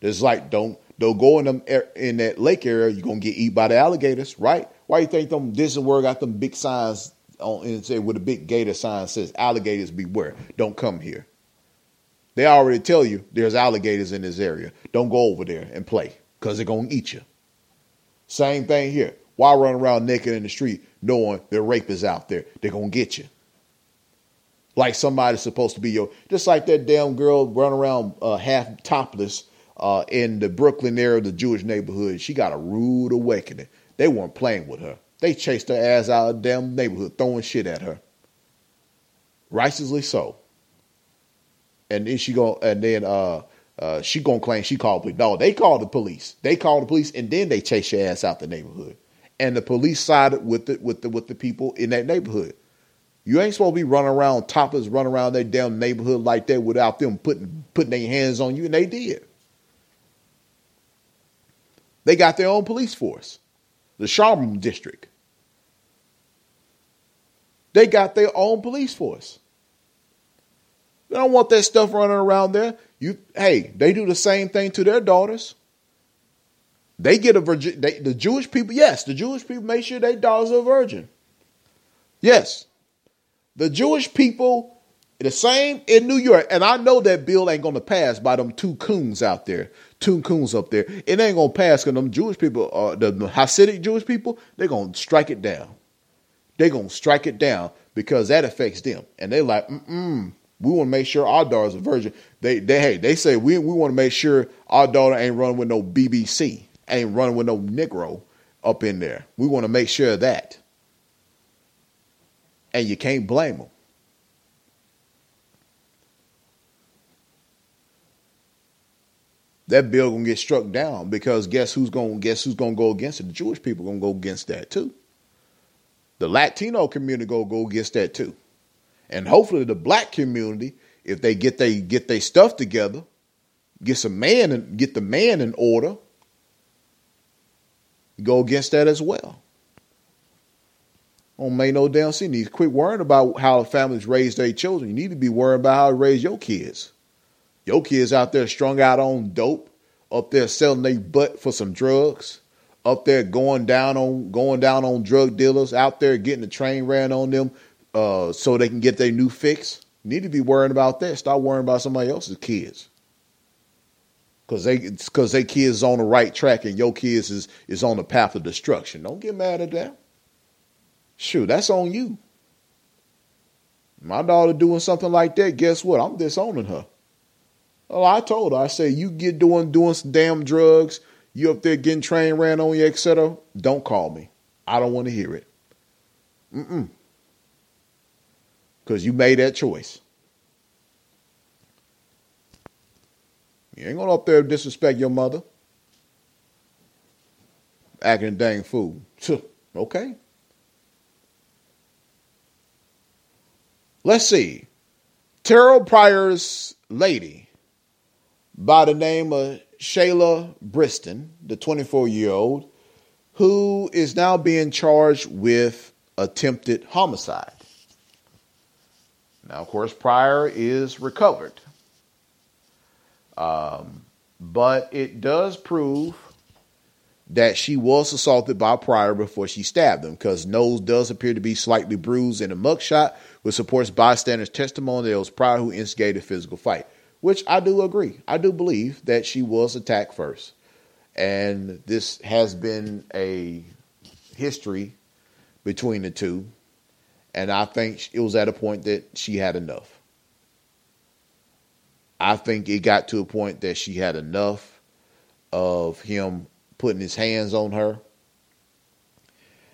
It's like don't don't go in them in that lake area. You're gonna get eat by the alligators, right? Why you think them Disney World got them big signs on and say with a big gator sign says alligators beware, don't come here. They already tell you there's alligators in this area. Don't go over there and play because they're gonna eat you. Same thing here. Why run around naked in the street knowing there rapists out there? They're gonna get you. Like somebody's supposed to be your, just like that damn girl running around uh, half topless uh, in the Brooklyn area, the Jewish neighborhood, she got a rude awakening. They weren't playing with her. They chased her ass out of the damn neighborhood, throwing shit at her. Righteously so. And then she go, and then uh, uh, she gonna claim she called police. No, they called the police. They called the police, and then they chased your ass out the neighborhood. And the police sided with the with the with the people in that neighborhood. You ain't supposed to be running around toppers, running around that damn neighborhood like that without them putting putting their hands on you, and they did. They got their own police force, the Sharm district. They got their own police force. They don't want that stuff running around there. You, hey, they do the same thing to their daughters. They get a virgin. They, the Jewish people, yes, the Jewish people make sure their daughters are virgin. Yes. The Jewish people, the same in New York, and I know that bill ain't gonna pass by them two coons out there, two coons up there. It ain't gonna pass because them Jewish people, uh, the Hasidic Jewish people, they're gonna strike it down. They're gonna strike it down because that affects them, and they're like, mm we want to make sure our daughter's a virgin. They, they, hey, they say we, we want to make sure our daughter ain't running with no BBC, ain't running with no Negro up in there. We want to make sure of that and you can't blame them. That bill gonna get struck down because guess who's gonna guess who's gonna go against it? The Jewish people gonna go against that too. The Latino community gonna go against that too, and hopefully the black community, if they get they get their stuff together, get some man and get the man in order, go against that as well don't make no damn sense. You need to quit worrying about how families raise their children. You need to be worrying about how to raise your kids. Your kids out there strung out on dope, up there selling their butt for some drugs, up there going down on going down on drug dealers, out there getting the train ran on them uh, so they can get their new fix. You need to be worrying about that. Stop worrying about somebody else's kids. Cause they cause they kids on the right track and your kids is is on the path of destruction. Don't get mad at that. Shoot, that's on you. My daughter doing something like that, guess what? I'm disowning her. Well, I told her, I said, you get doing doing some damn drugs, you up there getting train ran on you, etc. Don't call me. I don't want to hear it. Mm-mm. Because you made that choice. You ain't gonna up there disrespect your mother. Acting a dang fool. okay. Let's see. Terrelle Pryor's lady by the name of Shayla Briston, the 24 year old, who is now being charged with attempted homicide. Now, of course, Pryor is recovered. Um, but it does prove that she was assaulted by Pryor before she stabbed him because nose does appear to be slightly bruised in a mugshot, which supports bystanders' testimony that it was Pryor who instigated physical fight, which I do agree. I do believe that she was attacked first. And this has been a history between the two. And I think it was at a point that she had enough. I think it got to a point that she had enough of him putting his hands on her.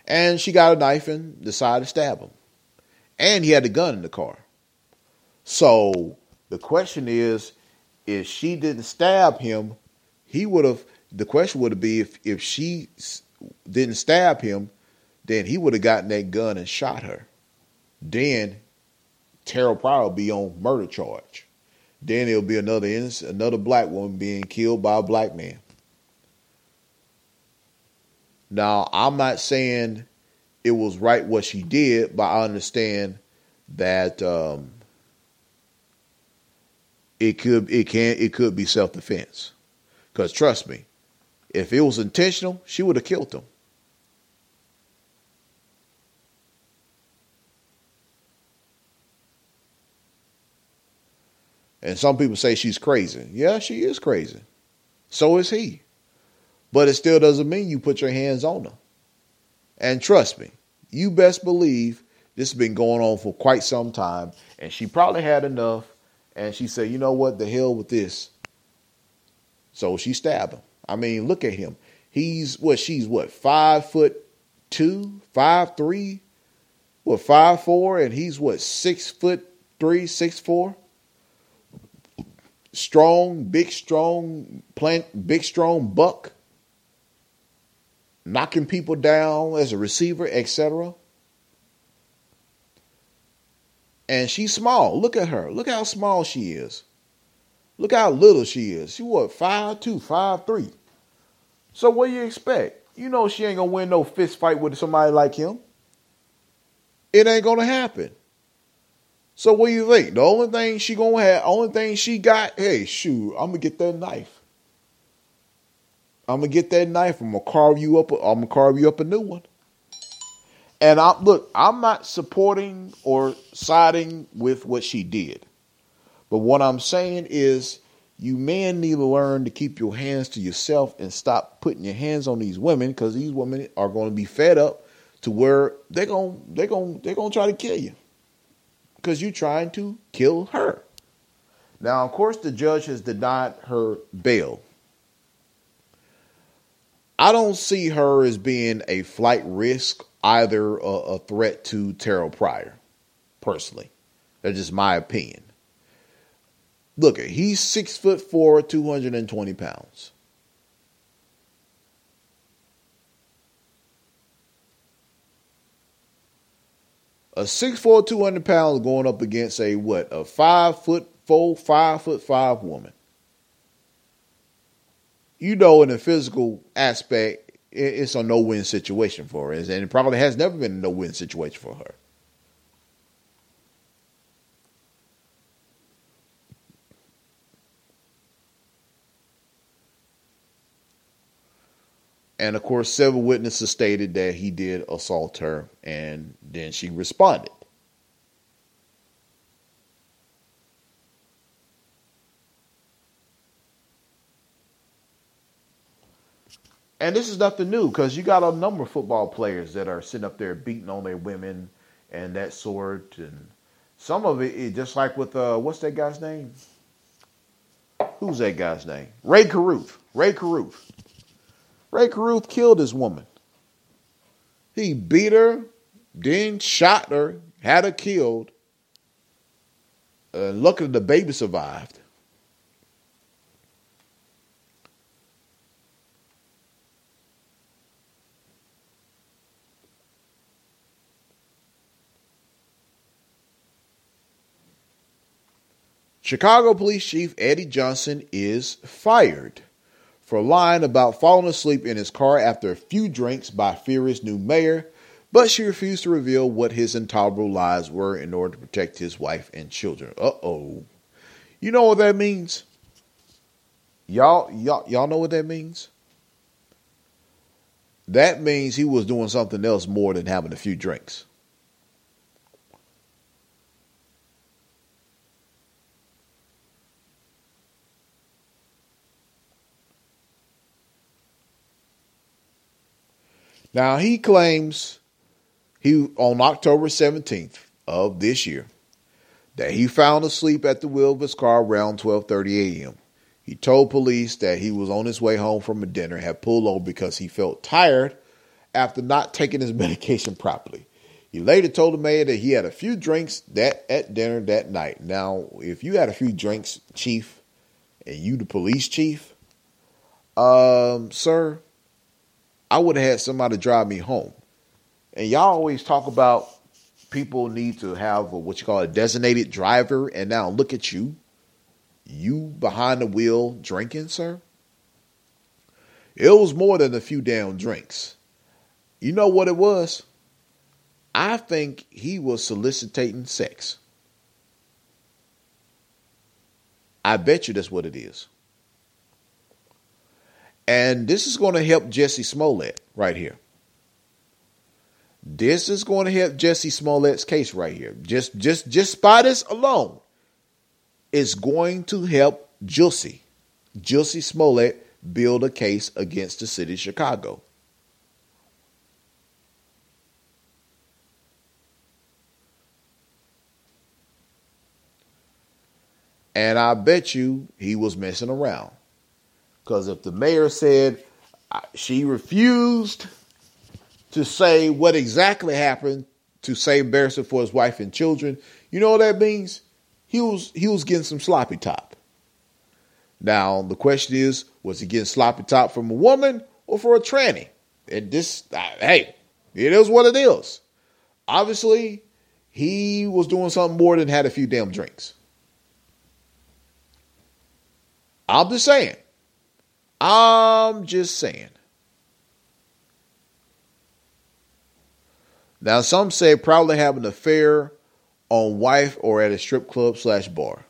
And she got a knife and decided to stab him. And he had a gun in the car. So the question is if she didn't stab him, he would have, the question would been if, if she didn't stab him, then he would have gotten that gun and shot her. Then Terrelle Pryor will be on murder charge. Then it'll be another another black woman being killed by a black man. Now, I'm not saying it was right what she did, but I understand that um, it could it can it could be self defense. Because trust me, if it was intentional, she would have killed him. And some people say she's crazy. Yeah, she is crazy. So is he. But it still doesn't mean you put your hands on her. And trust me, you best believe this has been going on for quite some time. And she probably had enough. And she said, you know what? The hell with this. So she stabbed him. I mean, look at him. He's what? She's what? Five foot two, five three, what? Five four, and he's what? Six foot three, six four. Strong, big, strong, plant, big, strong buck knocking people down as a receiver, etc. And she's small. Look at her. Look how small she is. Look how little she is. She what, five two, five three. So what do you expect? You know she ain't gonna win no fist fight with somebody like him. It ain't gonna happen. So what do you think? The only thing she gonna have, only thing she got, hey, shoot, I'm gonna get that knife. I'm gonna get that knife. I'm gonna carve you up. I'm gonna carve you up a new one. And I look, I'm not supporting or siding with what she did. But what I'm saying is you men need to learn to keep your hands to yourself and stop putting your hands on these women because these women are going to be fed up to where they're gonna they're gonna they're going to try to kill you because you're trying to kill her. Now, of course, the judge has denied her bail. I don't see her as being a flight risk, either a, a threat to Terrelle Pryor, personally. That's just my opinion. Look, he's six foot four, 220 pounds. A six four, 200 pounds going up against a what? A five foot four, five foot five woman. You know, in the physical aspect, it's a no win situation for her, and it probably has never been a no win situation for her. And of course, several witnesses stated that he did assault her, and then she responded. And this is nothing new because you got a number of football players that are sitting up there beating on their women and that sort. And some of it just like with uh, what's that guy's name? Who's that guy's name? Rae Carruth. Rae Carruth. Rae Carruth killed his woman. He beat her, then shot her, had her killed. And luckily, the baby survived. Chicago Police Chief Eddie Johnson is fired for lying about falling asleep in his car after a few drinks by Furious new mayor, but she refused to reveal what his intolerable lies were in order to protect his wife and children. Uh oh. You know what that means? Y'all, y'all, y'all know what that means? That means he was doing something else more than having a few drinks. Now he claims he on October 17th of this year that he found asleep at the wheel of his car around 12:30 a.m. He told police that he was on his way home from a dinner, had pulled over because he felt tired after not taking his medication properly. He later told the mayor that he had a few drinks that at dinner that night. Now, if you had a few drinks, chief, and you the police chief, um, sir, I would have had somebody drive me home. And y'all always talk about people need to have a, what you call a designated driver. And now look at you. You behind the wheel drinking, sir? It was more than a few damn drinks. You know what it was? I think he was soliciting sex. I bet you that's what it is. And this is going to help Jussie Smollett right here. This is going to help Jussie Smollett's case right here. Just just just by this alone, it's going to help Jussie, Jussie Smollett build a case against the city of Chicago. And I bet you he was messing around. Because if the mayor said she refused to say what exactly happened to save Barrister for his wife and children, you know what that means? He was he was getting some sloppy top. Now the question is, was he getting sloppy top from a woman or for a tranny? And this, uh, hey, it is what it is. Obviously, he was doing something more than had a few damn drinks. I'm just saying. I'm just saying. Now, some say probably have an affair on wife or at a strip club slash bar.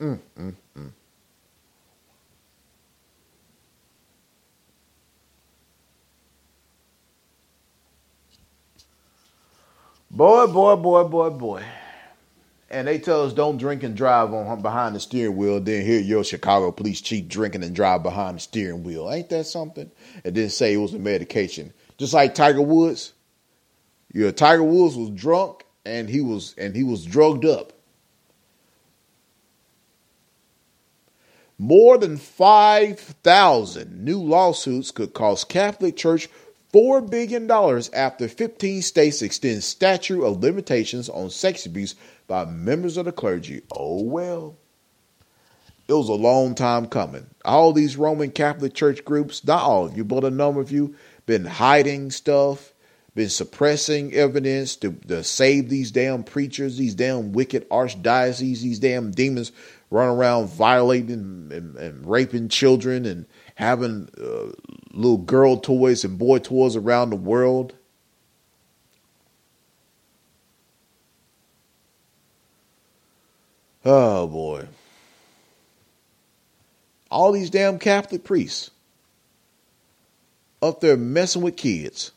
Mm, mm. Boy, boy, boy, boy, boy. And they tell us don't drink and drive on behind the steering wheel. Then hear your Chicago police chief drinking and drive behind the steering wheel. Ain't that something? And then say it was a medication. Just like Tiger Woods. Yeah, Tiger Woods was drunk and he was and he was drugged up. More than 5,000 new lawsuits could cost Catholic Church $4 billion after 15 states extend statute of limitations on sex abuse by members of the clergy. Oh, well. It was a long time coming. All these Roman Catholic Church groups, not all of you, but a number of you, been hiding stuff, been suppressing evidence to, to save these damn preachers, these damn wicked archdioceses, these damn demons running around violating and, and raping children and having uh, little girl toys and boy toys around the world. Oh boy. All these damn Catholic priests up there messing with kids.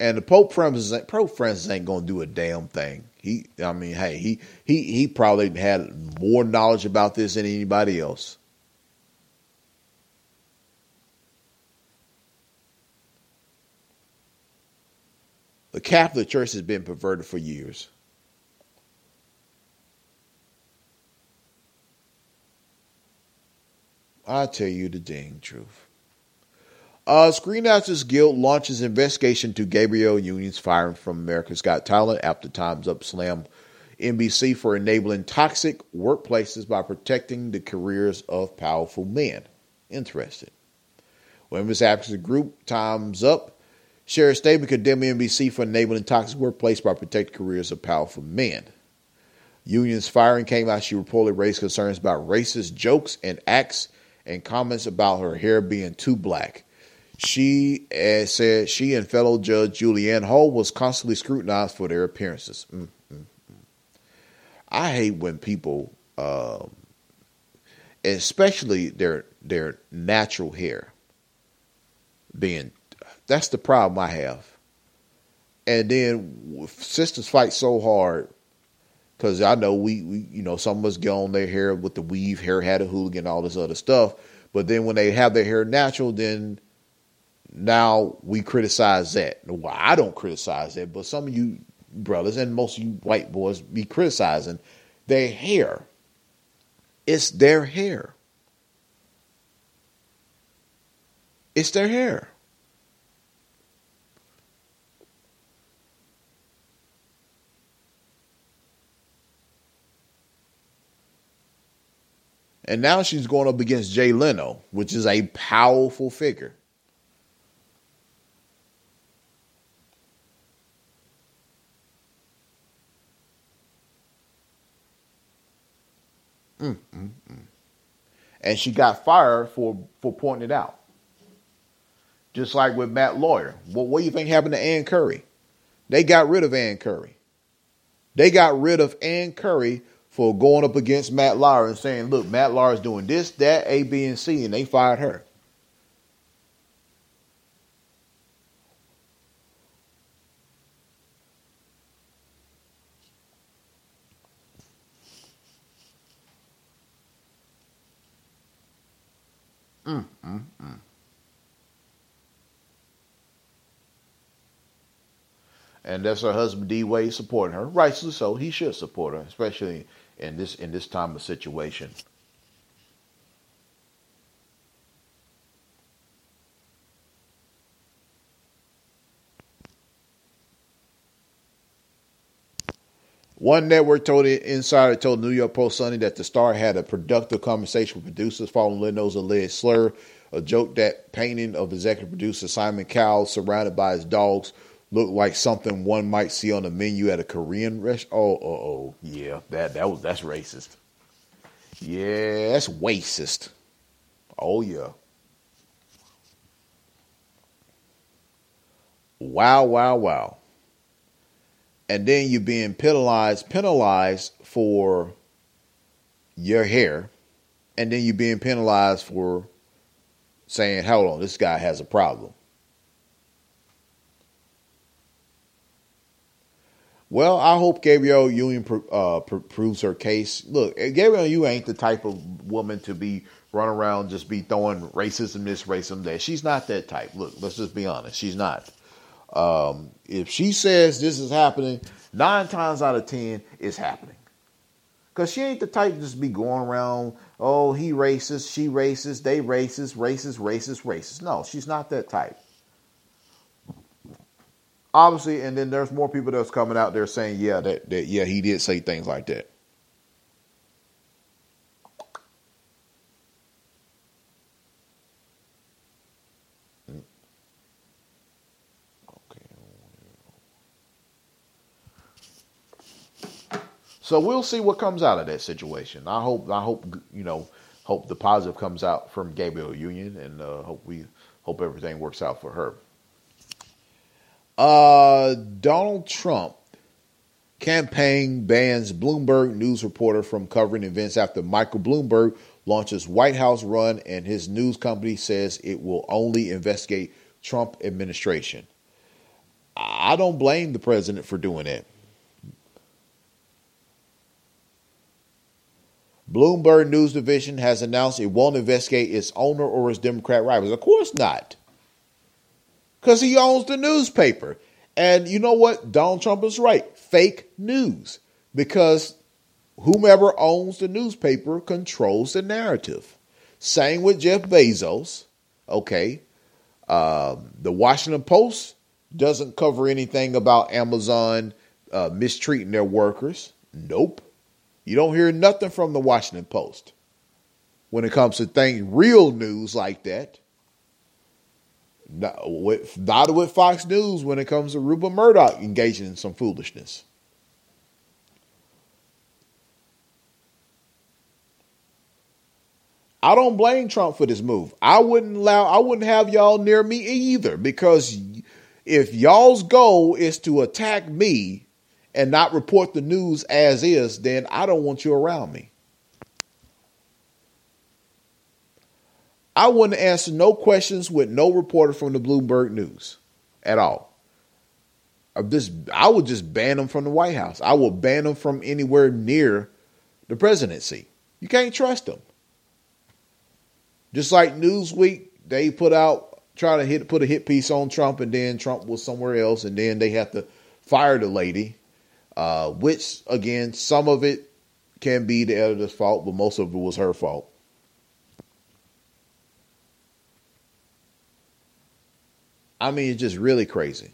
And the Pope Francis, Pope Francis ain't gonna do a damn thing. He, I mean, hey, he he he probably had more knowledge about this than anybody else. The Catholic Church has been perverted for years. I tell you the dang truth. Uh, Screen Actors Guild launches investigation to Gabrielle Union's firing from America's Got Talent after Time's Up slam NBC for enabling toxic workplaces by protecting the careers of powerful men. Interesting. Women's advocacy group Time's Up shared a statement condemning NBC for enabling toxic workplace by protecting careers of powerful men. Union's firing came out. She reportedly raised concerns about racist jokes and acts and comments about her hair being too black. She uh, said she and fellow judge Julianne Hough was constantly scrutinized for their appearances. Mm, mm, mm. I hate when people, um, especially their their natural hair, being that's the problem I have. And then sisters fight so hard because I know we, we, you know, some of us get on their hair with the weave, hair had a hooligan, all this other stuff. But then when they have their hair natural, then now we criticize that. Well, I don't criticize that, but some of you brothers and most of you white boys be criticizing their hair. It's their hair. It's their hair. And now she's going up against Jay Leno, which is a powerful figure. Mm, mm, mm. And she got fired for, for pointing it out. Just like with Matt Lauer. What, what do you think happened to Ann Curry? They got rid of Ann Curry. They got rid of Ann Curry for going up against Matt Lauer and saying, look, Matt Lauer is doing this, that, A, B, and C, and they fired her. Mm, mm, mm. And that's her husband D Wade supporting her. Rightfully so. He should support her, especially in this in this time of situation. One network told insider told New York Post Sunday that the star had a productive conversation with producers following Leno's alleged slur, a joke that painting of executive producer Simon Cowell surrounded by his dogs looked like something one might see on the menu at a Korean restaurant. Oh, oh, oh, yeah, that that was that's racist. Yeah, that's racist. Oh yeah. Wow, wow, wow and then you're being penalized penalized for your hair, and then you're being penalized for saying, "Hold on, this guy has a problem." Well, I hope Gabrielle Union uh, proves her case. Look, Gabrielle you ain't the type of woman to be run around just be throwing racism this, racism that. She's not that type. Look, let's just be honest. She's not. Um, if she says this is happening, nine times out of ten, it's happening. Because she ain't the type to just be going around, oh, he racist, she racist, they racist, racist, racist, racist. No, she's not that type obviously, and then there's more people that's coming out there saying, yeah, that, that yeah, he did say things like that. So we'll see what comes out of that situation. I hope, I hope, you know, hope the positive comes out from Gabrielle Union, and uh, hope we hope everything works out for her. Uh, Donald Trump campaign bans Bloomberg news reporter from covering events after Michael Bloomberg launches White House run and his news company says it will only investigate Trump administration. I don't blame the president for doing it. Bloomberg News Division has announced it won't investigate its owner or its Democrat rivals. Of course not because he owns the newspaper. And you know what? Donald Trump is right. Fake news. Because whomever owns the newspaper controls the narrative. Same with Jeff Bezos. Okay. Um, the Washington Post doesn't cover anything about Amazon uh, mistreating their workers. Nope. You don't hear nothing from the Washington Post when it comes to things, real news like that. Not with, not with Fox News when it comes to Rupert Murdoch engaging in some foolishness. I don't blame Trump for this move. I wouldn't allow I wouldn't have y'all near me either because if y'all's goal is to attack me and not report the news as is, then I don't want you around me. I wouldn't answer no questions with no reporter from the Bloomberg News at all. I just I would just ban them from the White House. I would ban them from anywhere near the presidency. You can't trust them. Just like Newsweek, they put out try to hit put a hit piece on Trump, and then Trump was somewhere else, and then they have to fire the lady. Uh, which again, some of it can be the editor's fault, but most of it was her fault. I mean, it's just really crazy.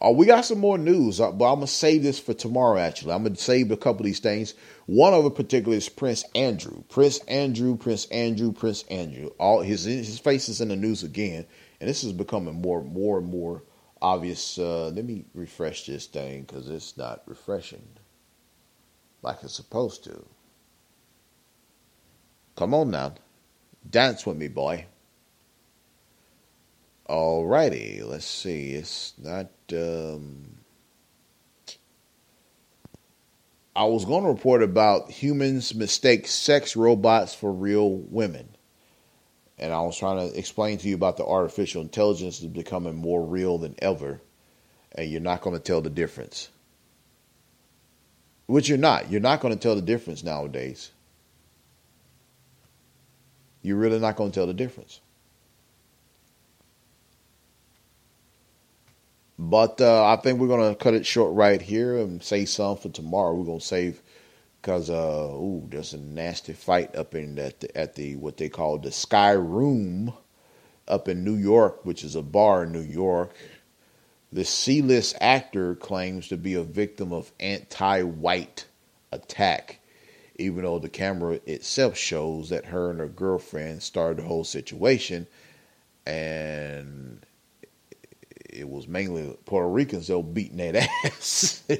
Uh, we got some more news, uh, but I'm gonna save this for tomorrow. Actually, I'm gonna save a couple of these things. One of them particularly is Prince Andrew. Prince Andrew, Prince Andrew, Prince Andrew. All his his face is in the news again, and this is becoming more, more and more obvious. Uh, let me refresh this thing because it's not refreshing like it's supposed to. Come on now, dance with me, boy. Alrighty, let's see. It's not. Um, I was going to report about humans mistake sex robots for real women. And I was trying to explain to you about the artificial intelligence is becoming more real than ever. And you're not going to tell the difference. Which you're not. You're not going to tell the difference nowadays. You're really not going to tell the difference. But uh, I think we're gonna cut it short right here and save some for tomorrow. We're gonna save because uh, ooh, there's a nasty fight up in at the, at the what they call the Sky Room up in New York, which is a bar in New York. The C-list actor claims to be a victim of anti-white attack, even though the camera itself shows that her and her girlfriend started the whole situation, and it was mainly Puerto Ricans that were beating that ass, uh,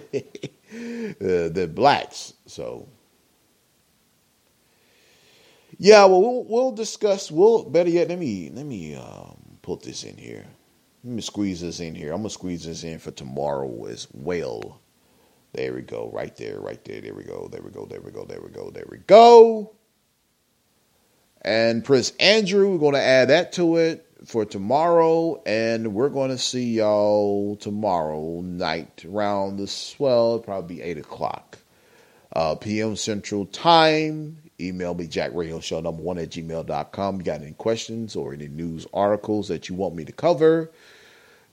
the blacks. So, yeah, well, we'll we'll discuss. We'll better yet, let me let me um, put this in here. Let me squeeze this in here. I'm gonna squeeze this in for tomorrow as well. There we go, right there, right there. There we go. There we go. There we go. There we go. There we go. And Prince Andrew, we're going to add that to it. For tomorrow, and we're going to see y'all tomorrow night around this. Well, probably eight o'clock uh, p.m. Central Time. Email me, Jack Radio Show number one at gmail.com. You got any questions or any news articles that you want me to cover?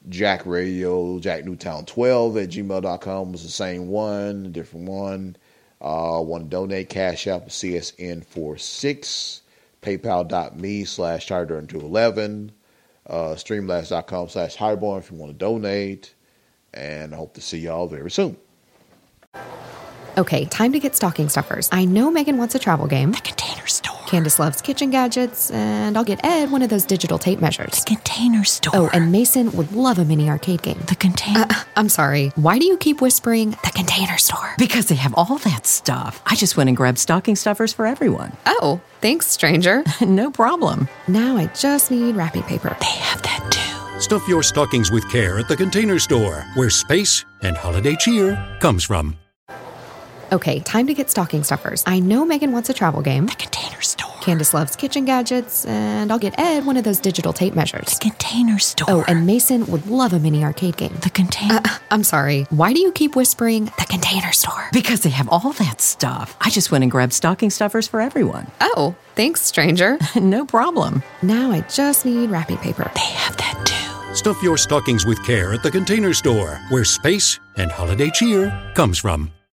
Jack Radio, Jack Newtown 12 at gmail.com was the same one, different one. Uh, want to donate, Cash App, CSN46, PayPal.me slash Charter211, uh, Streamlabs.com slash Highborne if you want to donate. And I hope to see y'all very soon. Okay, time to get stocking stuffers. I know Megan wants a travel game. The container store. Candace loves kitchen gadgets, and I'll get Ed one of those digital tape measures. The container store. Oh, and Mason would love a mini arcade game. the container. Uh, I'm sorry. Why do you keep whispering the container store. Because they have all that stuff. I just went and grabbed stocking stuffers for everyone. Oh, thanks, stranger. no problem. Now I just need wrapping paper. They have that too. Stuff your stockings with care at the Container Store, where space and holiday cheer comes from. Okay, time to get stocking stuffers. I know Megan wants a travel game. The container store. Candace loves kitchen gadgets, and I'll get Ed one of those digital tape measures. The container store. Oh, and Mason would love a mini arcade game. the container. Uh, I'm sorry. Why do you keep whispering the container store. Because they have all that stuff. I just went and grabbed stocking stuffers for everyone. Oh, thanks, stranger. no problem. Now I just need wrapping paper. They have that too. Stuff your stockings with care at the Container Store, where space and holiday cheer comes from.